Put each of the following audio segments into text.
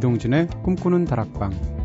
이동진의 꿈꾸는 다락방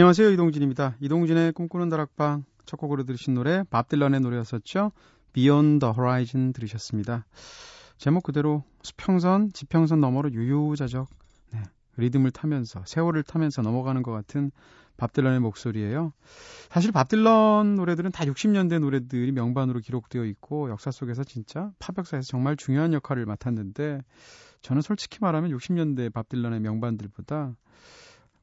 안녕하세요. 이동진입니다. 이동진의 꿈꾸는 다락방 첫 곡으로 들으신 노래 밥 딜런의 노래였었죠. Beyond the Horizon 들으셨습니다. 제목 그대로 수평선, 지평선 너머로 유유자적 네, 리듬을 타면서 세월을 타면서 넘어가는 것 같은 밥 딜런의 목소리예요. 사실 밥 딜런 노래들은 다 60년대 노래들이 명반으로 기록되어 있고 역사 속에서 진짜 팝 역사에서 정말 중요한 역할을 맡았는데 저는 솔직히 말하면 60년대 밥 딜런의 명반들보다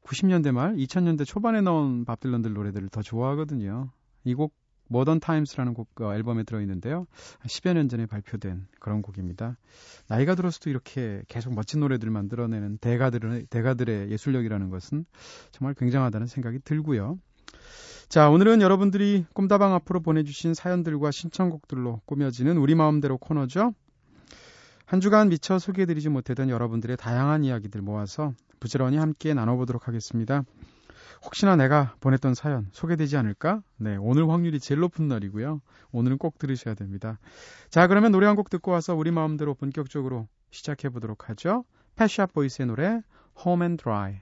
90년대 말, 2000년대 초반에 나온 밥 딜런들 노래들을 더 좋아하거든요. 이 곡 모던 타임스라는 곡 어, 앨범에 들어 있는데요. 10여 년 전에 발표된 그런 곡입니다. 나이가 들어서도 이렇게 계속 멋진 노래들을 만들어내는 대가들의 대가들의 예술력이라는 것은 정말 굉장하다는 생각이 들고요. 자, 오늘은 여러분들이 꿈다방 앞으로 보내주신 사연들과 신청곡들로 꾸며지는 우리 마음대로 코너죠. 한 주간 미처 소개해드리지 못했던 여러분들의 다양한 이야기들 모아서 부지런히 함께 나눠보도록 하겠습니다. 혹시나 내가 보냈던 사연 소개되지 않을까? 네, 오늘 확률이 제일 높은 날이고요. 오늘은 꼭 들으셔야 됩니다. 자, 그러면 노래 한 곡 듣고 와서 우리 마음대로 본격적으로 시작해 보도록 하죠. 패샵 보이스의 노래 Home and Dry.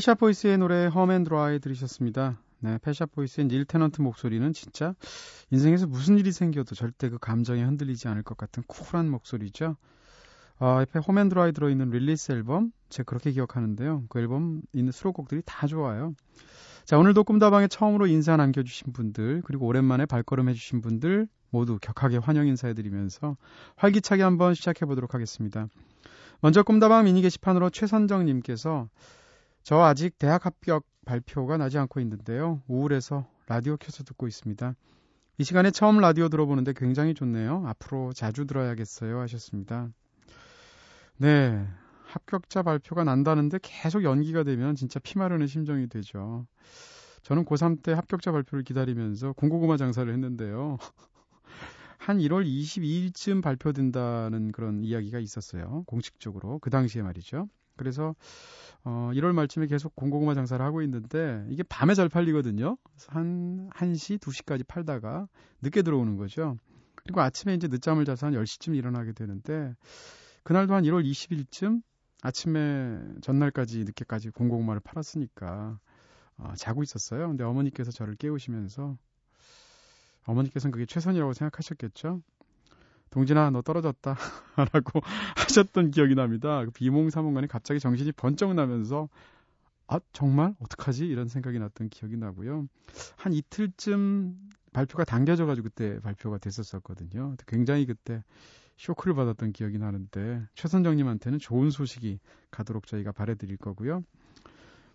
Pet Shop Boys의 노래 Home and Dry 들으셨습니다. 네, Pet Shop Boys의 닐 테넌트 목소리는 진짜 인생에서 무슨 일이 생겨도 절대 그 감정에 흔들리지 않을 것 같은 쿨한 목소리죠. 어, 옆에 Home and Dry 들어있는 Release 앨범 제가 그렇게 기억하는데요. 그 앨범 있는 수록곡들이 다 좋아요. 자 오늘도 꿈다방에 처음으로 인사 남겨주신 분들 그리고 오랜만에 발걸음 해주신 분들 모두 격하게 환영 인사해드리면서 활기차게 한번 시작해보도록 하겠습니다. 먼저 꿈다방 미니 게시판으로 최선정님께서 저 아직 대학 합격 발표가 나지 않고 있는데요. 우울해서 라디오 켜서 듣고 있습니다. 이 시간에 처음 라디오 들어보는데 굉장히 좋네요. 앞으로 자주 들어야겠어요. 하셨습니다. 네. 합격자 발표가 난다는데 계속 연기가 되면 진짜 피마르는 심정이 되죠. 저는 고3 때 합격자 발표를 기다리면서 공고구마 장사를 했는데요. 한 1월 22일쯤 발표된다는 그런 이야기가 있었어요. 공식적으로. 그 당시에 말이죠. 그래서 어, 1월 말쯤에 계속 공고구마 장사를 하고 있는데 이게 밤에 잘 팔리거든요. 한 1시, 2시까지 팔다가 늦게 들어오는 거죠. 그리고 아침에 이제 늦잠을 자서 한 10시쯤 일어나게 되는데 그날도 한 1월 20일쯤 아침에 전날까지 늦게까지 공고구마를 팔았으니까 어, 자고 있었어요. 근데 어머니께서 저를 깨우시면서 어머니께서는 그게 최선이라고 생각하셨겠죠. 동진아 너 떨어졌다 라고 하셨던 기억이 납니다. 그 비몽사몽간에 갑자기 정신이 번쩍 나면서 아 정말 어떡하지 이런 생각이 났던 기억이 나고요. 한 이틀쯤 발표가 당겨져가지고 그때 발표가 됐었었거든요. 굉장히 그때 쇼크를 받았던 기억이 나는데 최선정님한테는 좋은 소식이 가도록 저희가 바래드릴 거고요.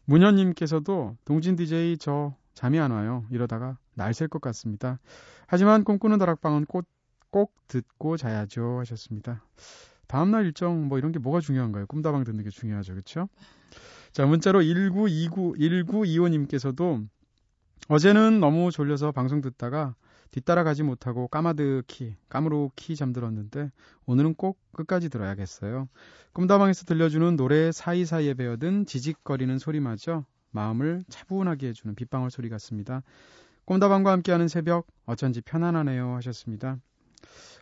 문현님께서도 동진 DJ 저 잠이 안 와요. 이러다가 날샐것 같습니다. 하지만 꿈꾸는 다락방은 꽃 꼭 듣고 자야죠 하셨습니다. 다음날 일정 뭐 이런 게 뭐가 중요한가요? 꿈다방 듣는 게 중요하죠. 그렇죠? 자, 문자로 1929 1925님께서도 어제는 너무 졸려서 방송 듣다가 뒤따라 가지 못하고 까마득히 까무룩히 잠들었는데 오늘은 꼭 끝까지 들어야겠어요. 꿈다방에서 들려주는 노래 사이사이에 배어든 지직거리는 소리마저 마음을 차분하게 해주는 빗방울 소리 같습니다. 꿈다방과 함께하는 새벽 어쩐지 편안하네요 하셨습니다.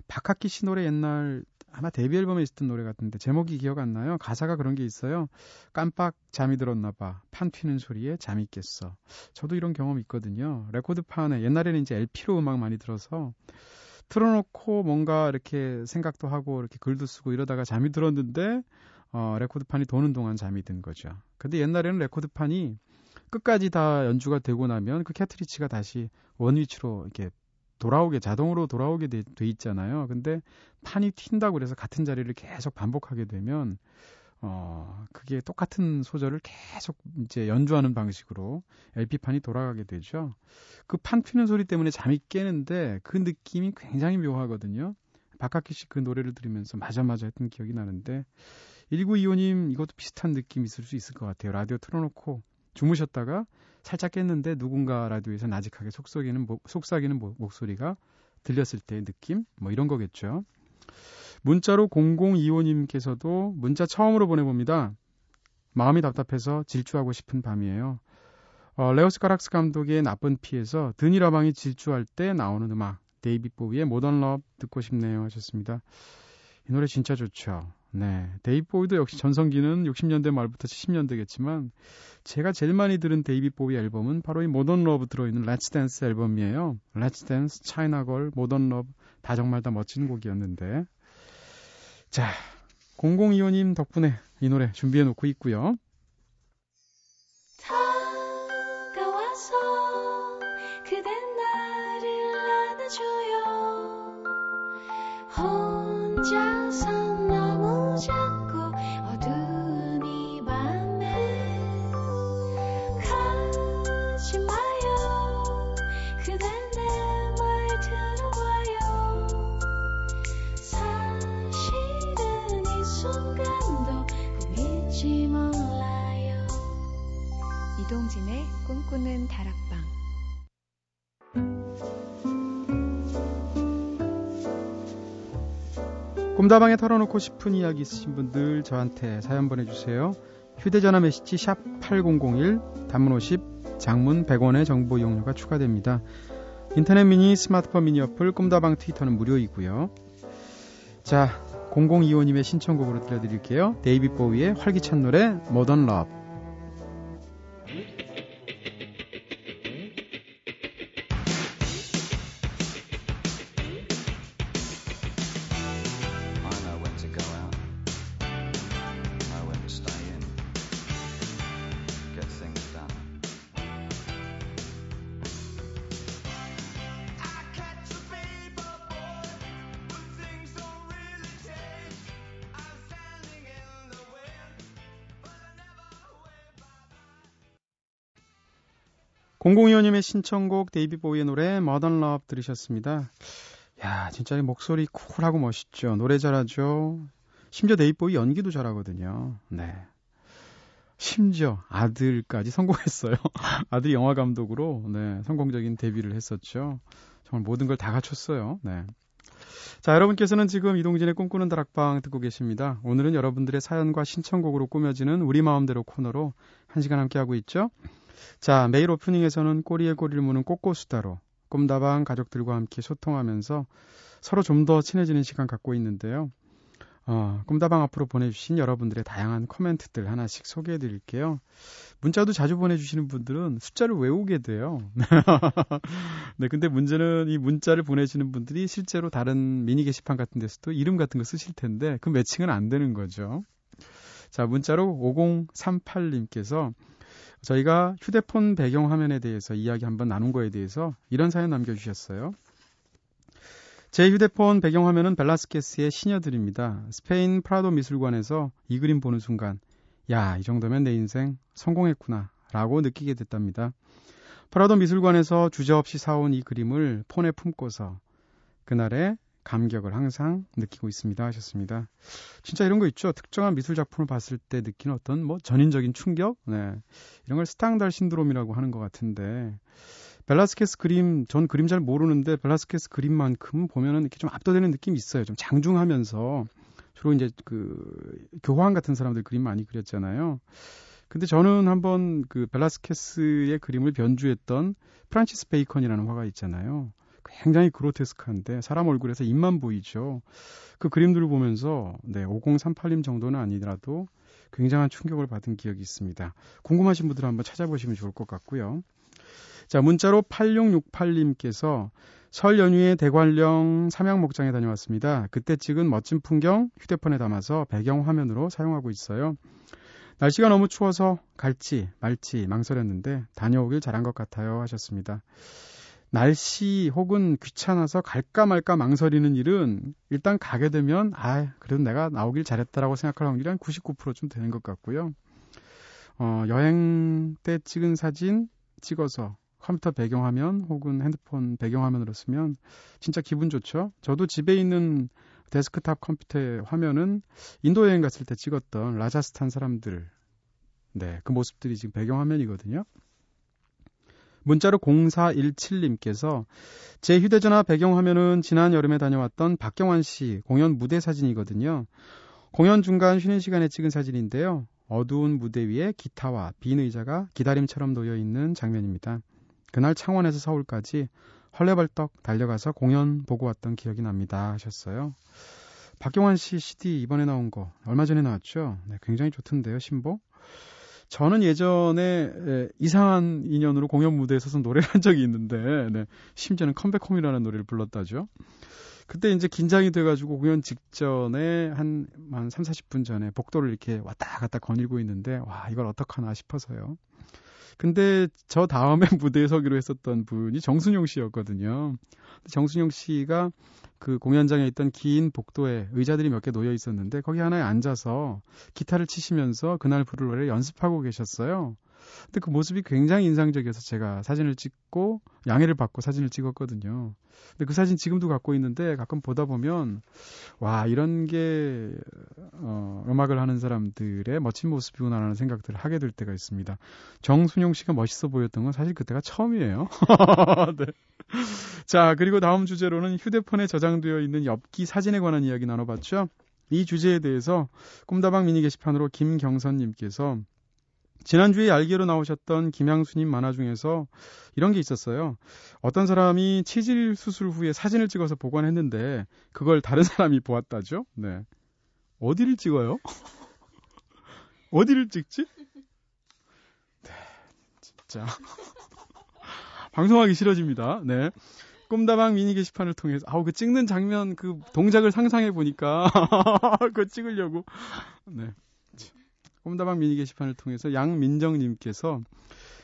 박학기 씨 노래 옛날 아마 데뷔 앨범에 있었던 노래 같은데 제목이 기억 안 나요. 가사가 그런 게 있어요. 깜빡 잠이 들었나 봐. 판 튀는 소리에 잠이 깼어. 저도 이런 경험 있거든요. 레코드판에 옛날에는 이제 LP로 음악 많이 들어서 틀어놓고 뭔가 이렇게 생각도 하고 이렇게 글도 쓰고 이러다가 잠이 들었는데 어, 레코드판이 도는 동안 잠이 든 거죠. 근데 옛날에는 레코드판이 끝까지 다 연주가 되고 나면 그 카트리지가 다시 원위치로 이렇게 돌아오게 자동으로 돌아오게 돼, 돼 있잖아요. 근데 판이 튄다고 그래서 같은 자리를 계속 반복하게 되면 어 그게 똑같은 소절을 계속 이제 연주하는 방식으로 LP판이 돌아가게 되죠. 그 판 튀는 소리 때문에 잠이 깨는데 그 느낌이 굉장히 묘하거든요. 박학기 씨 그 노래를 들으면서 맞아 맞아 했던 기억이 나는데 1925님 이것도 비슷한 느낌 있을 수 있을 것 같아요. 라디오 틀어놓고 주무셨다가 살짝 깼는데 누군가 라디오에서 나직하게 속삭이는, 속삭이는 목소리가 들렸을 때의 느낌? 뭐 이런 거겠죠. 문자로 0025님께서도 문자 처음으로 보내봅니다. 마음이 답답해서 질주하고 싶은 밤이에요. 어, 레오스 카락스 감독의 나쁜 피에서 드니라방이 질주할 때 나오는 음악 데이비 보위의 Modern Love 듣고 싶네요 하셨습니다. 이 노래 진짜 좋죠. 네. 데이비 보이도 역시 전성기는 60년대 말부터 70년대겠지만 제가 제일 많이 들은 데이비 보이 앨범은 바로 이 Modern Love 들어있는 Let's Dance 앨범이에요. Let's Dance, China Girl, Modern Love 다 정말 다 멋진 곡이었는데 자, 0025님 덕분에 이 노래 준비해 놓고 있고요. 이동진의 꿈꾸는 다락방 꿈다방에 털어놓고 싶은 이야기 있으신 분들 저한테 사연 보내주세요. 휴대전화 메시지 샵 8001 단문 50 장문 100원의 정보 이용료가 추가됩니다. 인터넷 미니 스마트폰 미니 어플 꿈다방 트위터는 무료이고요. 자 0025님의 신청곡으로 들려드릴게요. 데이비 보위의 활기찬 노래 Modern Love 0025님의 신청곡 데이비 보이의 노래 Modern Love 들으셨습니다. 야, 진짜 목소리 쿨하고 멋있죠. 노래 잘하죠. 심지어 데이비 보이 연기도 잘하거든요. 네. 심지어 아들까지 성공했어요. 아들이 영화 감독으로 네, 성공적인 데뷔를 했었죠. 정말 모든 걸 다 갖췄어요. 네. 자, 여러분께서는 지금 이동진의 꿈꾸는 다락방 듣고 계십니다. 오늘은 여러분들의 사연과 신청곡으로 꾸며지는 우리 마음대로 코너로 한 시간 함께 하고 있죠. 자, 매일 오프닝에서는 꼬리에 꼬리를 무는 꼬꼬수다로 꿈다방 가족들과 함께 소통하면서 서로 좀 더 친해지는 시간 갖고 있는데요. 어, 꿈다방 앞으로 보내주신 여러분들의 다양한 코멘트들 하나씩 소개해 드릴게요. 문자도 자주 보내주시는 분들은 숫자를 외우게 돼요. 네, 근데 문제는 이 문자를 보내주시는 분들이 실제로 다른 미니 게시판 같은 데서도 이름 같은 거 쓰실 텐데 그 매칭은 안 되는 거죠. 자, 문자로 5038님께서 저희가 휴대폰 배경 화면에 대해서 이야기 한번 나눈 거에 대해서 이런 사연 남겨주셨어요. 제 휴대폰 배경 화면은 벨라스케스의 시녀들입니다. 스페인 프라도 미술관에서 이 그림 보는 순간, 야, 이 정도면 내 인생 성공했구나, 라고 느끼게 됐답니다. 프라도 미술관에서 주저없이 사온 이 그림을 폰에 품고서 그날의 감격을 항상 느끼고 있습니다 하셨습니다. 진짜 이런 거 있죠. 특정한 미술 작품을 봤을 때 느끼는 어떤 뭐 전인적인 충격, 네 이런 걸 스탕달 신드롬이라고 하는 것 같은데 벨라스케스 그림 전 그림 잘 모르는데 벨라스케스 그림만큼 보면은 이렇게 좀 압도되는 느낌이 있어요. 좀 장중하면서 주로 이제 그 교황 같은 사람들 그림 많이 그렸잖아요. 근데 저는 한번 그 벨라스케스의 그림을 변주했던 프란치스 베이컨이라는 화가 있잖아요. 굉장히 그로테스크한데 사람 얼굴에서 입만 보이죠. 그 그림들을 보면서 네, 5038님 정도는 아니더라도 굉장한 충격을 받은 기억이 있습니다. 궁금하신 분들은 한번 찾아보시면 좋을 것 같고요. 자, 문자로 8668님께서 설 연휴에 대관령 삼양목장에 다녀왔습니다. 그때 찍은 멋진 풍경 휴대폰에 담아서 배경 화면으로 사용하고 있어요. 날씨가 너무 추워서 갈지 말지 망설였는데 다녀오길 잘한 것 같아요 하셨습니다. 날씨 혹은 귀찮아서 갈까 말까 망설이는 일은 일단 가게 되면 아 그래도 내가 나오길 잘했다라고 생각할 확률이 한 99%좀 되는 것 같고요. 어, 여행 때 찍은 사진 찍어서 컴퓨터 배경화면 혹은 핸드폰 배경화면으로 쓰면 진짜 기분 좋죠. 저도 집에 있는 데스크탑 컴퓨터의 화면은 인도 여행 갔을 때 찍었던 라자스탄 사람들 네, 그 모습들이 지금 배경화면이거든요. 문자로 0417님께서 제 휴대전화 배경화면은 지난 여름에 다녀왔던 박경환 씨 공연 무대 사진이거든요. 공연 중간 쉬는 시간에 찍은 사진인데요. 어두운 무대 위에 기타와 빈 의자가 기다림처럼 놓여 있는 장면입니다. 그날 창원에서 서울까지 헐레벌떡 달려가서 공연 보고 왔던 기억이 납니다. 하셨어요. 박경환 씨 CD 이번에 나온 거 얼마 전에 나왔죠? 네, 굉장히 좋던데요, 신보. 저는 예전에 이상한 인연으로 공연 무대에 서서 노래를 한 적이 있는데, 네, 심지어는 컴백홈이라는 노래를 불렀다죠. 그때 이제 긴장이 돼가지고 공연 직전에 한, 한 3, 40분 전에 복도를 이렇게 왔다 갔다 거닐고 있는데, 와, 이걸 어떡하나 싶어서요. 근데 저 다음에 무대에 서기로 했었던 분이 정순용 씨였거든요. 정순용 씨가 그 공연장에 있던 긴 복도에 의자들이 몇 개 놓여 있었는데 거기 하나에 앉아서 기타를 치시면서 그날 부를 노래를 연습하고 계셨어요. 근데 그 모습이 굉장히 인상적이어서 제가 사진을 찍고 양해를 받고 사진을 찍었거든요. 근데 그 사진 지금도 갖고 있는데 가끔 보다 보면 와 이런 게 어, 음악을 하는 사람들의 멋진 모습이구나라는 생각들을 하게 될 때가 있습니다. 정순용 씨가 멋있어 보였던 건 사실 그때가 처음이에요. 네. 자 그리고 다음 주제로는 휴대폰에 저장되어 있는 엽기 사진에 관한 이야기 나눠봤죠. 이 주제에 대해서 꿈다방 미니 게시판으로 김경선님께서 지난주에 알게로 나오셨던 김양수님 만화 중에서 이런 게 있었어요. 어떤 사람이 치질 수술 후에 사진을 찍어서 보관했는데 그걸 다른 사람이 보았다죠. 네. 어디를 찍어요? 어디를 찍지? 네, 진짜. 방송하기 싫어집니다. 네. 꿈다방 미니 게시판을 통해서 아우 그 찍는 장면 그 동작을 상상해 보니까 그거 찍으려고 네. 꿈다방 미니 게시판을 통해서 양민정님께서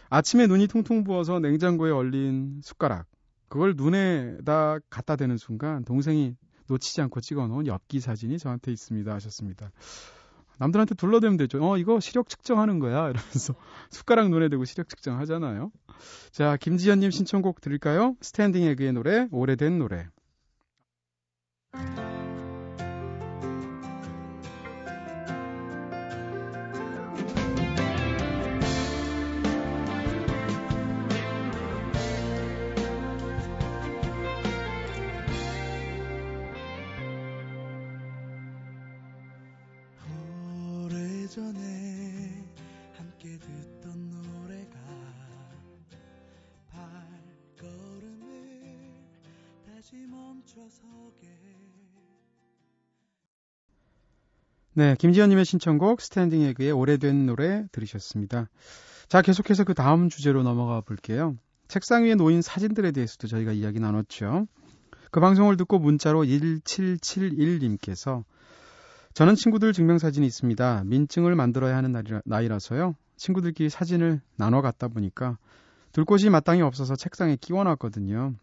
아침에 눈이 퉁퉁 부어서 냉장고에 얼린 숟가락 그걸 눈에다 갖다 대는 순간 동생이 놓치지 않고 찍어놓은 엽기 사진이 저한테 있습니다 하셨습니다. 남들한테 둘러대면 되죠. 어, 이거 시력 측정하는 거야. 이러면서 숟가락 눈에 대고 시력 측정하잖아요. 자, 김지현님 신청곡 드릴까요? 스탠딩 에그의 노래, 오래된 노래. 네, 김지현님의 신청곡 스탠딩 에그의 오래된 노래 들으셨습니다. 자, 계속해서 그 다음 주제로 넘어가 볼게요. 책상 위에 놓인 사진들에 대해서도 저희가 이야기 나눴죠. 그 방송을 듣고 문자로 1771님께서 저는 친구들 증명사진이 있습니다. 민증을 만들어야 하는 나이라, 서요 친구들끼리 사진을 나눠 갖다 보니까 둘 곳이 마땅히 없어서 책상에 끼워놨거든요.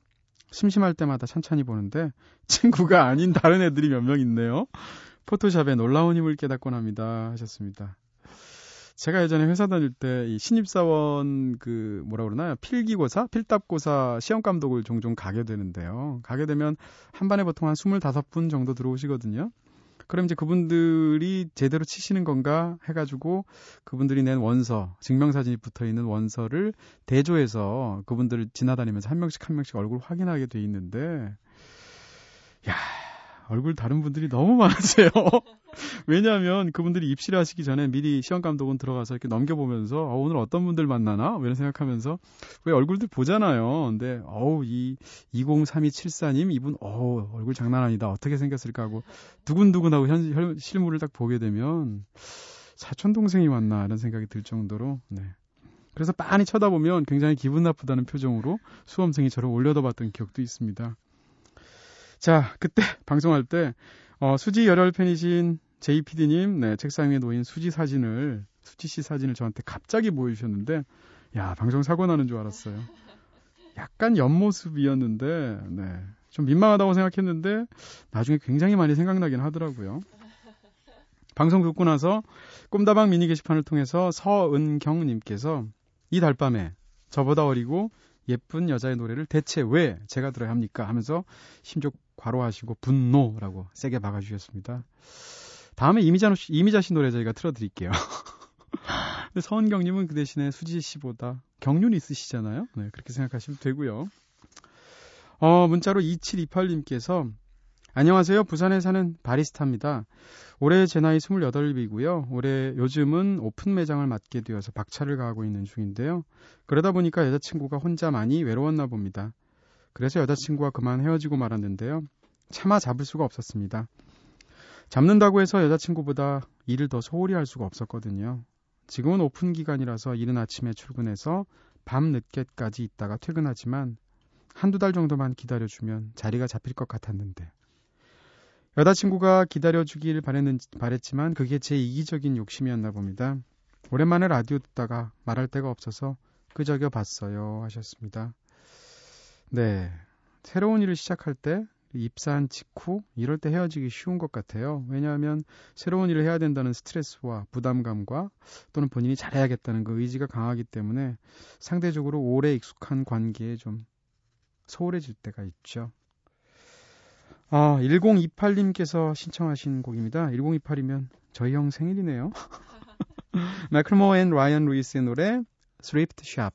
심심할 때마다 천천히 보는데 친구가 아닌 다른 애들이 몇 명 있네요. 포토샵에 놀라운 힘을 깨닫곤 합니다. 하셨습니다. 제가 예전에 회사 다닐 때 이 신입사원 그 뭐라 그러나요? 필기고사, 필답고사 시험 감독을 종종 가게 되는데요. 가게 되면 한 반에 보통 한 25분 정도 들어오시거든요. 그럼 이제 그분들이 제대로 치시는 건가 해가지고 그분들이 낸 원서, 증명사진이 붙어 있는 원서를 대조해서 그분들을 지나다니면서 한 명씩 한 명씩 얼굴 확인하게 돼 있는데, 야, 얼굴 다른 분들이 너무 많으세요. 왜냐하면 그분들이 입시를 하시기 전에 미리 시험 감독은 들어가서 이렇게 넘겨보면서 어, 오늘 어떤 분들 만나나 뭐 이런 생각하면서 왜 얼굴들 보잖아요. 근데 어우 이 203274님 이분 어우 얼굴 장난 아니다. 어떻게 생겼을까 하고 두근두근하고 현, 현 실물을 딱 보게 되면 사촌 동생이 왔나 이런 생각이 들 정도로 네. 그래서 빤히 쳐다보면 굉장히 기분 나쁘다는 표정으로 수험생이 저를 올려다봤던 기억도 있습니다. 자, 그때 방송할 때 어, 수지 열혈 팬이신 JPD님, 네, 책상 위에 놓인 수지 사진을, 수지 씨 사진을 저한테 갑자기 보여주셨는데, 야, 방송 사고 나는 줄 알았어요. 약간 옆모습이었는데, 네, 좀 민망하다고 생각했는데, 나중에 굉장히 많이 생각나긴 하더라고요. 방송 듣고 나서 꿈다방 미니 게시판을 통해서 서은경님께서 이 달밤에 저보다 어리고 예쁜 여자의 노래를 대체 왜 제가 들어야 합니까? 하면서 심적 과로하시고 분노라고 세게 박아주셨습니다. 다음에 이미자, 이미자 씨 노래 저희가 틀어드릴게요. 서은경님은 그 대신에 수지 씨보다 경륜이 있으시잖아요. 네, 그렇게 생각하시면 되고요. 어, 문자로 2728님께서 안녕하세요. 부산에 사는 바리스타입니다. 올해 제 나이 28이고요. 올해 요즘은 오픈 매장을 맡게 되어서 박차를 가하고 있는 중인데요. 그러다 보니까 여자친구가 혼자 많이 외로웠나 봅니다. 그래서 여자친구와 그만 헤어지고 말았는데요. 차마 잡을 수가 없었습니다. 잡는다고 해서 여자친구보다 일을 더 소홀히 할 수가 없었거든요. 지금은 오픈 기간이라서 이른 아침에 출근해서 밤 늦게까지 있다가 퇴근하지만 한두 달 정도만 기다려주면 자리가 잡힐 것 같았는데 여자친구가 기다려주길 바랬는, 바랬지만 그게 제 이기적인 욕심이었나 봅니다. 오랜만에 라디오 듣다가 말할 데가 없어서 끄적여 봤어요 하셨습니다. 네. 새로운 일을 시작할 때 입사한 직후 이럴 때 헤어지기 쉬운 것 같아요. 왜냐하면 새로운 일을 해야 된다는 스트레스와 부담감과 또는 본인이 잘해야겠다는 그 의지가 강하기 때문에 상대적으로 오래 익숙한 관계에 좀 소홀해질 때가 있죠. 아, 1028님께서 신청하신 곡입니다. 1028이면 저희 형 생일이네요. 마클모 앤 라이언 루이스의 노래 Thrift Shop.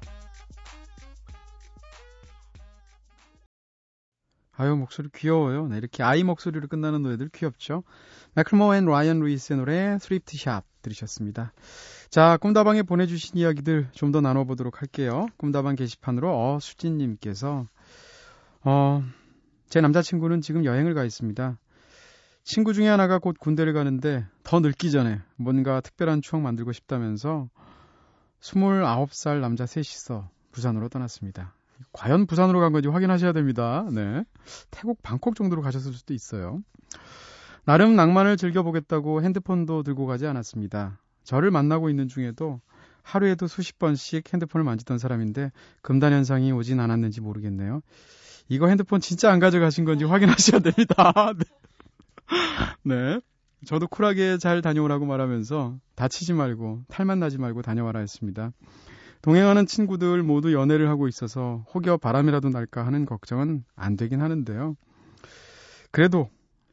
아유 목소리 귀여워요. 네, 이렇게 아이 목소리로 끝나는 노래들 귀엽죠. 마클모 앤 라이언 루이스의 노래 Thrift Shop 들으셨습니다. 자, 꿈다방에 보내주신 이야기들 좀 더 나눠보도록 할게요. 꿈다방 게시판으로 어 수진님께서 어, 제 남자친구는 지금 여행을 가 있습니다. 친구 중에 하나가 곧 군대를 가는데 더 늙기 전에 뭔가 특별한 추억 만들고 싶다면서 29살 남자 셋이서 부산으로 떠났습니다. 과연 부산으로 간 건지 확인하셔야 됩니다. 네. 태국 방콕 정도로 가셨을 수도 있어요. 나름 낭만을 즐겨보겠다고 핸드폰도 들고 가지 않았습니다. 저를 만나고 있는 중에도 하루에도 수십 번씩 핸드폰을 만지던 사람인데 금단 현상이 오진 않았는지 모르겠네요. 이거 핸드폰 진짜 안 가져가신 건지 확인하셔야 됩니다. 네. 네. 저도 쿨하게 잘 다녀오라고 말하면서 다치지 말고 탈만 나지 말고 다녀와라 했습니다. 동행하는 친구들 모두 연애를 하고 있어서 혹여 바람이라도 날까 하는 걱정은 안 되긴 하는데요. 그래도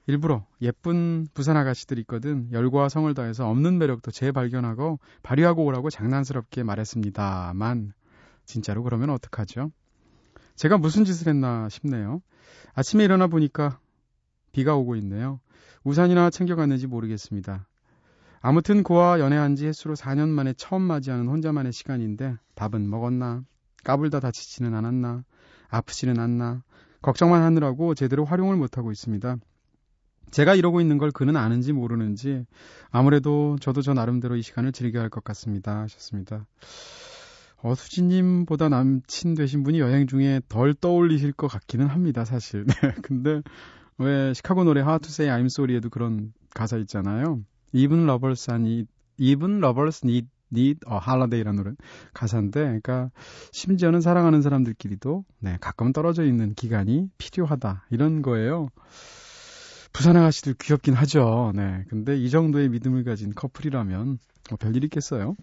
일부러 예쁜 부산 아가씨들 있거든 열과 성을 다해서 없는 매력도 재발견하고 발휘하고 오라고 장난스럽게 말했습니다만 진짜로 그러면 어떡하죠? 제가 무슨 짓을 했나 싶네요. 아침에 일어나 보니까 비가 오고 있네요. 우산이나 챙겨갔는지 모르겠습니다. 아무튼 그와 연애한 지 횟수로 4년 만에 처음 맞이하는 혼자만의 시간인데 밥은 먹었나? 까불다 다치지는 않았나? 아프지는 않나? 걱정만 하느라고 제대로 활용을 못하고 있습니다. 제가 이러고 있는 걸 그는 아는지 모르는지 아무래도 저도 저 나름대로 이 시간을 즐겨야 할 것 같습니다. 하셨습니다. 어수지님보다 남친 되신 분이 여행 중에 덜 떠올리실 것 같기는 합니다, 사실. 네, 근데 왜 시카고 노래 How to Say I'm Sorry에도 그런 가사 있잖아요. Even lovers need, even lovers need, need a holiday라는 노래 가사인데, 그러니까 심지어는 사랑하는 사람들끼리도 네, 가끔 떨어져 있는 기간이 필요하다 이런 거예요. 부산 아가씨들 귀엽긴 하죠. 네. 근데 이 정도의 믿음을 가진 커플이라면 뭐 별일 있겠어요.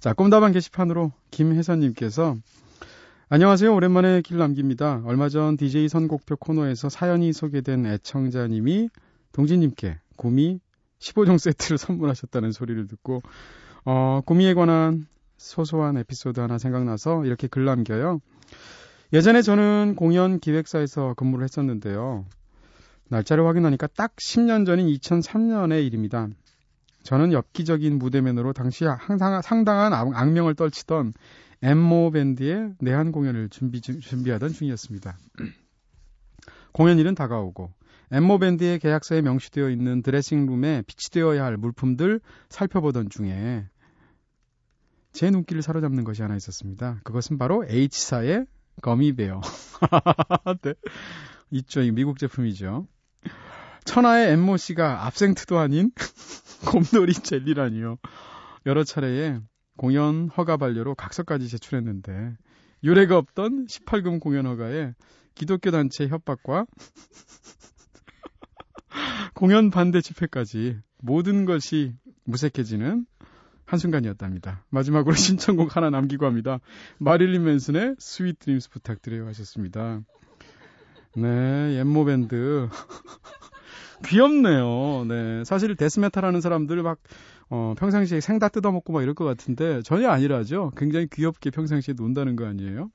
자, 꿈다방 게시판으로 김혜선님께서 안녕하세요. 오랜만에 길 남깁니다. 얼마 전 DJ 선곡표 코너에서 사연이 소개된 애청자님이 동진님께 구미 15종 세트를 선물하셨다는 소리를 듣고 어, 구미에 관한 소소한 에피소드 하나 생각나서 이렇게 글 남겨요. 예전에 저는 공연 기획사에서 근무를 했었는데요. 날짜를 확인하니까 딱 10년 전인 2003년의 일입니다. 저는 엽기적인 무대맨으로 당시 항상 상당한 악명을 떨치던 엠모 밴드의 내한 공연을 준비, 준비하던 중이었습니다. 공연일은 다가오고 엠모 밴드의 계약서에 명시되어 있는 드레싱룸에 비치되어야 할 물품들 살펴보던 중에 제 눈길을 사로잡는 것이 하나 있었습니다. 그것은 바로 H사의 거미베어. 네. 있죠. 이 미국 제품이죠. 천하의 엠모 씨가 압생트도 아닌 곰돌이 젤리라니요. 여러 차례에 공연 허가 반려로 각서까지 제출했는데 유례가 없던 18금 공연 허가에 기독교 단체 협박과 공연 반대 집회까지 모든 것이 무색해지는 한순간이었답니다. 마지막으로 신청곡 하나 남기고 합니다. 마릴린 맨슨의 Sweet Dreams 부탁드려요 하셨습니다. 네, 엠모 밴드. 귀엽네요. 네. 사실 데스메탈 하는 사람들 막, 어, 평상시에 생다 뜯어먹고 막 이럴 것 같은데 전혀 아니라죠. 굉장히 귀엽게 평상시에 논다는 거 아니에요?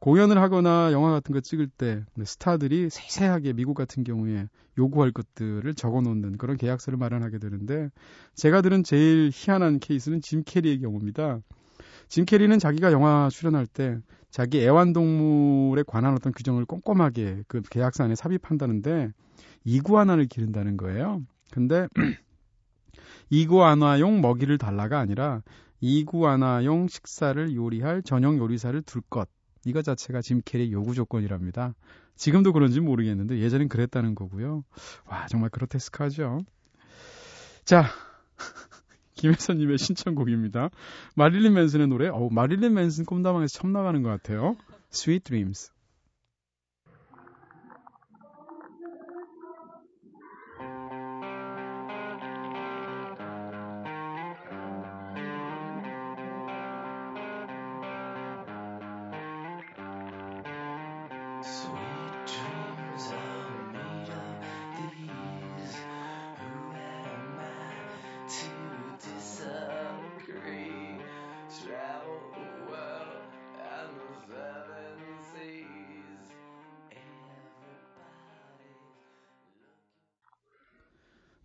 공연을 하거나 영화 같은 거 찍을 때 스타들이 세세하게 미국 같은 경우에 요구할 것들을 적어 놓는 그런 계약서를 마련하게 되는데 제가 들은 제일 희한한 케이스는 짐 캐리의 경우입니다. 짐 캐리는 자기가 영화 출연할 때 자기 애완동물에 관한 어떤 규정을 꼼꼼하게 그 계약서 안에 삽입한다는데 이구아나를 기른다는 거예요. 근데 이구아나용 먹이를 달라가 아니라 이구아나용 식사를 요리할 전용 요리사를 둘 것. 이거 자체가 짐 캐리 요구 조건이랍니다. 지금도 그런지 모르겠는데 예전엔 그랬다는 거고요. 와 정말 그로테스크하죠. 자 김혜선님의 신청곡입니다. 마릴린 맨슨의 노래. 어 마릴린 맨슨 꿈다방에서 처음 나가는 것 같아요. Sweet Dreams.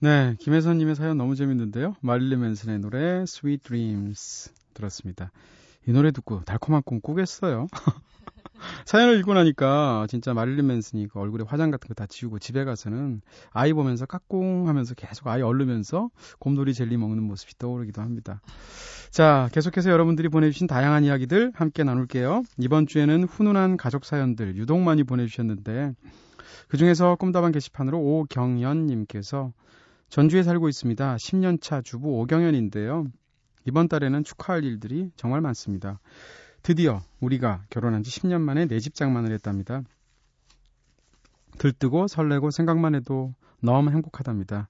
네, 김혜선님의 사연 너무 재밌는데요. 마릴리 맨슨의 노래 Sweet Dreams 들었습니다. 이 노래 듣고 달콤한 꿈 꾸겠어요. 사연을 읽고 나니까 진짜 마릴린 맨슨이 그 얼굴에 화장 같은 거 다 지우고 집에 가서는 아이 보면서 까꿍 하면서 계속 아이 얼르면서 곰돌이 젤리 먹는 모습이 떠오르기도 합니다. 자, 계속해서 여러분들이 보내주신 다양한 이야기들 함께 나눌게요. 이번 주에는 훈훈한 가족 사연들 유독 많이 보내주셨는데 그 중에서 꿈다방 게시판으로 오경연님께서 전주에 살고 있습니다. 10년 차 주부 오경연인데요. 이번 달에는 축하할 일들이 정말 많습니다. 드디어 우리가 결혼한 지 10년 만에 내 집 장만을 했답니다. 들뜨고 설레고 생각만 해도 너무 행복하답니다.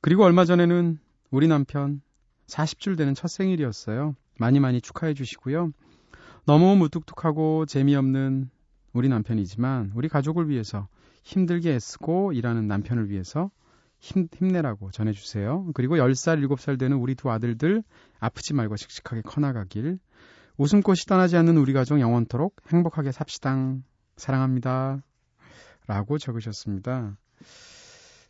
그리고 얼마 전에는 우리 남편 40줄 되는 첫 생일이었어요. 많이 많이 축하해 주시고요. 너무 무뚝뚝하고 재미없는 우리 남편이지만 우리 가족을 위해서 힘들게 애쓰고 일하는 남편을 위해서 힘, 힘내라고 전해주세요. 그리고 10살, 7살 되는 우리 두 아들들 아프지 말고 씩씩하게 커나가길. 웃음꽃이 떠나지 않는 우리 가족 영원토록 행복하게 삽시당. 사랑합니다. 라고 적으셨습니다.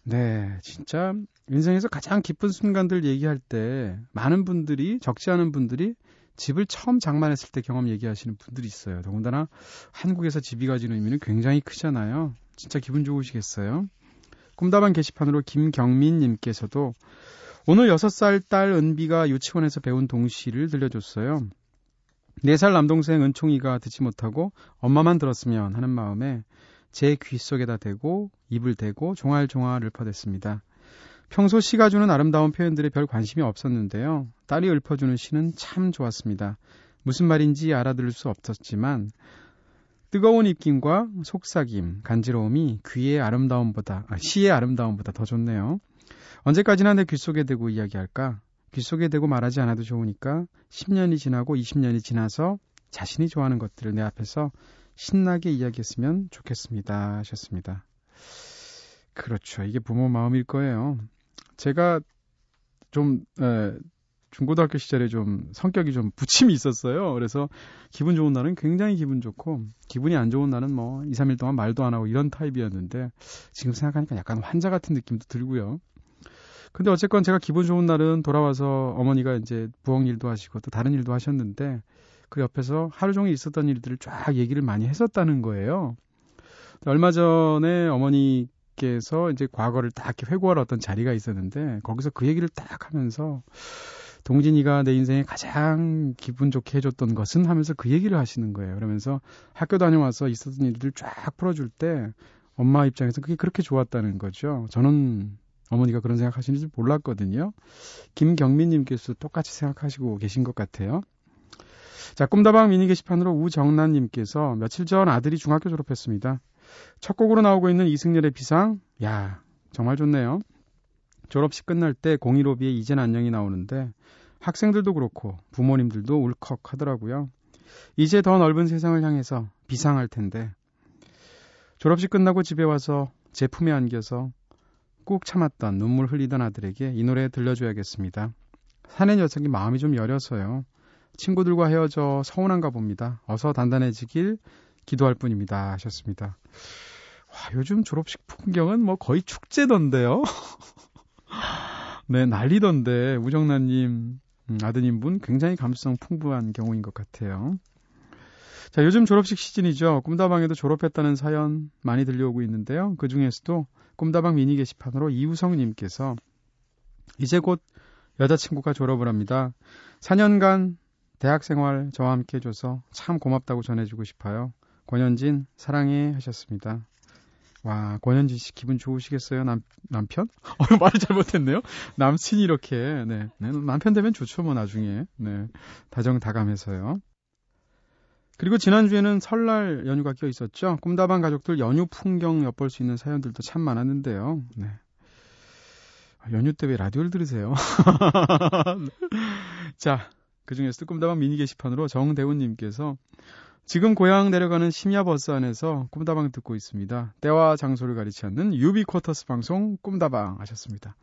네, 진짜 인생에서 가장 기쁜 순간들 얘기할 때 많은 분들이, 적지 않은 분들이 집을 처음 장만했을 때 경험 얘기하시는 분들이 있어요. 더군다나 한국에서 집이 가지는 의미는 굉장히 크잖아요. 진짜 기분 좋으시겠어요? 꿈다방 게시판으로 김경민님께서도 오늘 6살 딸 은비가 유치원에서 배운 동시를 들려줬어요. 4살 남동생 은총이가 듣지 못하고 엄마만 들었으면 하는 마음에 제 귀 속에다 대고 입을 대고 종알종알 읊어댔습니다. 평소 시가 주는 아름다운 표현들에 별 관심이 없었는데요. 딸이 읊어주는 시는 참 좋았습니다. 무슨 말인지 알아들을 수 없었지만 뜨거운 입김과 속삭임, 간지러움이 귀의 아름다움보다, 아, 시의 아름다움보다 더 좋네요. 언제까지나 내 귀 속에 대고 이야기할까? 귀 속에 대고 말하지 않아도 좋으니까 10년이 지나고 20년이 지나서 자신이 좋아하는 것들을 내 앞에서 신나게 이야기했으면 좋겠습니다. 하셨습니다. 그렇죠. 이게 부모 마음일 거예요. 제가 좀, 에, 중고등학교 시절에 좀 성격이 좀 부침이 있었어요. 그래서 기분 좋은 날은 굉장히 기분 좋고 기분이 안 좋은 날은 뭐 2, 3일 동안 말도 안 하고 이런 타입이었는데 지금 생각하니까 약간 환자 같은 느낌도 들고요. 근데 어쨌건 제가 기분 좋은 날은 돌아와서 어머니가 이제 부엌 일도 하시고 또 다른 일도 하셨는데 그 옆에서 하루 종일 있었던 일들을 쫙 얘기를 많이 했었다는 거예요. 얼마 전에 어머니께서 이제 과거를 딱 회고하러 어떤 자리가 있었는데 거기서 그 얘기를 딱 하면서 동진이가 내 인생에 가장 기분 좋게 해줬던 것은 하면서 그 얘기를 하시는 거예요. 그러면서 학교 다녀와서 있었던 일들을 쫙 풀어줄 때 엄마 입장에서 그게 그렇게 좋았다는 거죠. 저는 어머니가 그런 생각하시는지 몰랐거든요. 김경민님께서 똑같이 생각하시고 계신 것 같아요. 자, 꿈다방 미니 게시판으로 우정란님께서 며칠 전 아들이 중학교 졸업했습니다. 첫 곡으로 나오고 있는 이승열의 비상, 야 정말 좋네요. 졸업식 끝날 때 015B의 이젠 안녕이 나오는데 학생들도 그렇고 부모님들도 울컥 하더라고요. 이제 더 넓은 세상을 향해서 비상할 텐데 졸업식 끝나고 집에 와서 제 품에 안겨서 꾹 참았던 눈물 흘리던 아들에게 이 노래 들려줘야겠습니다. 사내 녀석이 마음이 좀 여려서요. 친구들과 헤어져 서운한가 봅니다. 어서 단단해지길 기도할 뿐입니다. 하셨습니다. 와, 요즘 졸업식 풍경은 뭐 거의 축제던데요. 네, 난리던데 우정란님 음, 아드님 분 굉장히 감수성 풍부한 경우인 것 같아요. 자, 요즘 졸업식 시즌이죠. 꿈다방에도 졸업했다는 사연 많이 들려오고 있는데요. 그 중에서도 꿈다방 미니 게시판으로 이우성님께서 이제 곧 여자친구가 졸업을 합니다. 4년간 대학 생활 저와 함께 해줘서 참 고맙다고 전해주고 싶어요. 권현진 사랑해 하셨습니다. 와, 권현진 씨 기분 좋으시겠어요? 남, 남편? 어, 말을 잘못했네요. 남친이 이렇게, 네. 네. 남편 되면 좋죠, 뭐, 나중에. 네. 다정다감해서요. 그리고 지난주에는 설날 연휴가 껴 있었죠. 꿈다방 가족들 연휴 풍경 엿볼 수 있는 사연들도 참 많았는데요. 네. 아, 연휴 때 왜 라디오를 들으세요? 자, 그 중에서도 꿈다방 미니 게시판으로 정대훈님께서 지금 고향 내려가는 심야 버스 안에서 꿈다방 듣고 있습니다. 때와 장소를 가리지 않는 유비쿼터스 방송 꿈다방 하셨습니다.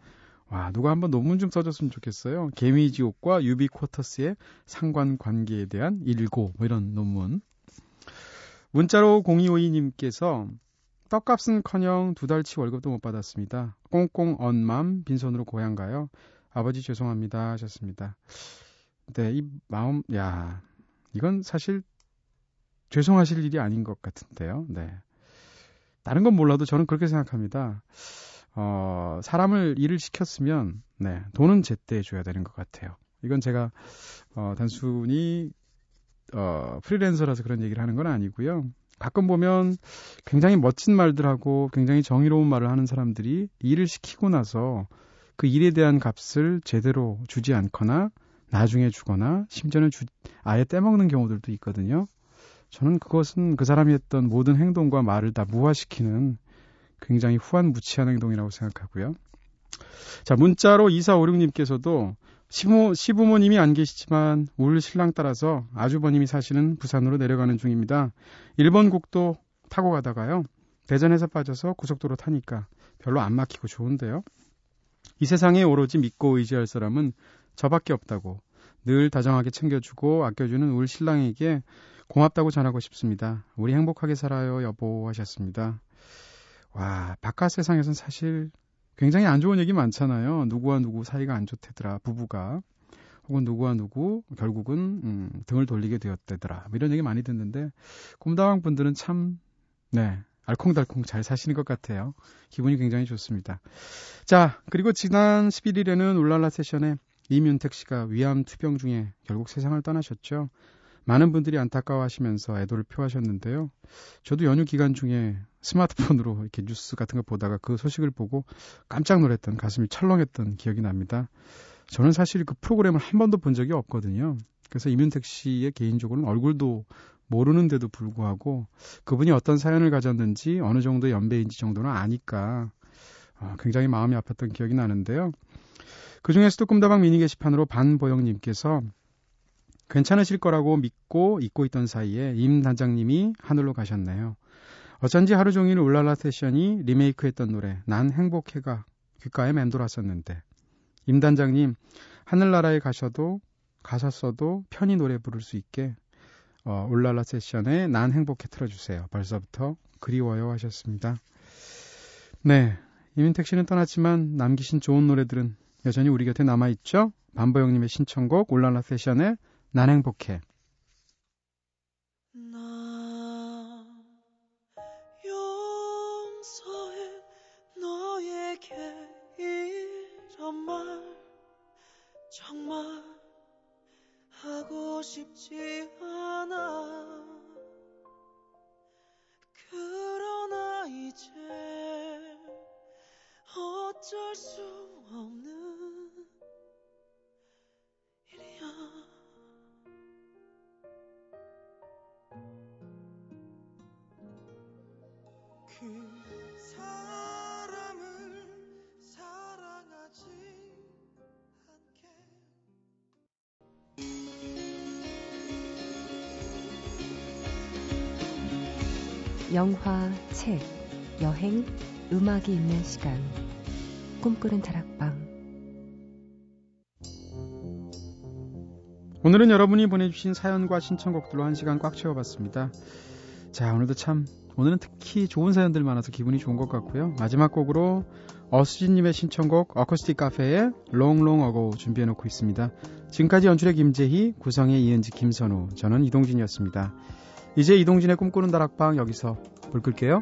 와, 누가 한번 논문 좀 써줬으면 좋겠어요. 개미지옥과 유비쿼터스의 상관관계에 대한 일고, 뭐 이런 논문. 문자로 0252님께서 떡값은 커녕 두 달치 월급도 못 받았습니다. 꽁꽁 언맘 빈손으로 고향 가요. 아버지 죄송합니다 하셨습니다. 네, 이 마음, 야, 이건 사실 죄송하실 일이 아닌 것 같은데요. 네. 다른 건 몰라도 저는 그렇게 생각합니다. 어, 사람을 일을 시켰으면, 네, 돈은 제때 줘야 되는 것 같아요. 이건 제가, 어, 단순히, 어, 프리랜서라서 그런 얘기를 하는 건 아니고요. 가끔 보면 굉장히 멋진 말들하고 굉장히 정의로운 말을 하는 사람들이 일을 시키고 나서 그 일에 대한 값을 제대로 주지 않거나 나중에 주거나 심지어는 주, 아예 떼먹는 경우들도 있거든요. 저는 그것은 그 사람이 했던 모든 행동과 말을 다 무화시키는 굉장히 후한무치한 행동이라고 생각하고요. 자, 문자로 2456님께서도 시부, 시부모님이 안 계시지만 울 신랑 따라서 아주버님이 사시는 부산으로 내려가는 중입니다. 일본 국도 타고 가다가요. 대전에서 빠져서 고속도로 타니까 별로 안 막히고 좋은데요. 이 세상에 오로지 믿고 의지할 사람은 저밖에 없다고 늘 다정하게 챙겨주고 아껴주는 울 신랑에게 고맙다고 전하고 싶습니다. 우리 행복하게 살아요, 여보 하셨습니다. 와, 바깥 세상에선 사실 굉장히 안 좋은 얘기 많잖아요. 누구와 누구 사이가 안 좋대더라, 부부가. 혹은 누구와 누구 결국은 음, 등을 돌리게 되었대더라. 뭐 이런 얘기 많이 듣는데 꿈다왕 분들은 참 네. 알콩달콩 잘 사시는 것 같아요. 기분이 굉장히 좋습니다. 자, 그리고 지난 11일에는 울랄라 세션에 이윤택 씨가 위암 투병 중에 결국 세상을 떠나셨죠. 많은 분들이 안타까워하시면서 애도를 표하셨는데요. 저도 연휴 기간 중에 스마트폰으로 이렇게 뉴스 같은 거 보다가 그 소식을 보고 깜짝 놀랐던 가슴이 철렁했던 기억이 납니다. 저는 사실 그 프로그램을 한 번도 본 적이 없거든요. 그래서 이민택 씨의 개인적으로는 얼굴도 모르는데도 불구하고 그분이 어떤 사연을 가졌는지 어느 정도 연배인지 정도는 아니까 어, 굉장히 마음이 아팠던 기억이 나는데요. 그 중에서도 꿈다방 미니 게시판으로 반보영님께서 괜찮으실 거라고 믿고 잊고 있던 사이에 임 단장님이 하늘로 가셨네요. 어쩐지 하루 종일 울랄라 세션이 리메이크했던 노래 난 행복해가 귓가에 맴돌았었는데 임 단장님 하늘나라에 가셔도 가셨어도 편히 노래 부를 수 있게 어, 울랄라 세션에 난 행복해 틀어주세요. 벌써부터 그리워요 하셨습니다. 네, 이민택 씨는 떠났지만 남기신 좋은 노래들은 여전히 우리 곁에 남아있죠? 반보영님의 신청곡 울랄라 세션의 난 행복해. 정말 하고 싶지 않아 영화, 책, 여행, 음악이 있는 시간. 꿈꾸는 다락방. 오늘은 여러분이 보내주신 사연과 신청곡들로 한 시간 꽉 채워봤습니다. 자, 오늘도 참, 오늘은 특히 좋은 사연들 많아서 기분이 좋은 것 같고요. 마지막 곡으로 어수진님의 신청곡 어쿠스틱 카페의 롱롱 어고 준비해놓고 있습니다. 지금까지 연출의 김재희, 구성의 이은지, 김선우, 저는 이동진이었습니다. 이제 이동진의 꿈꾸는 다락방 여기서 불 끌게요.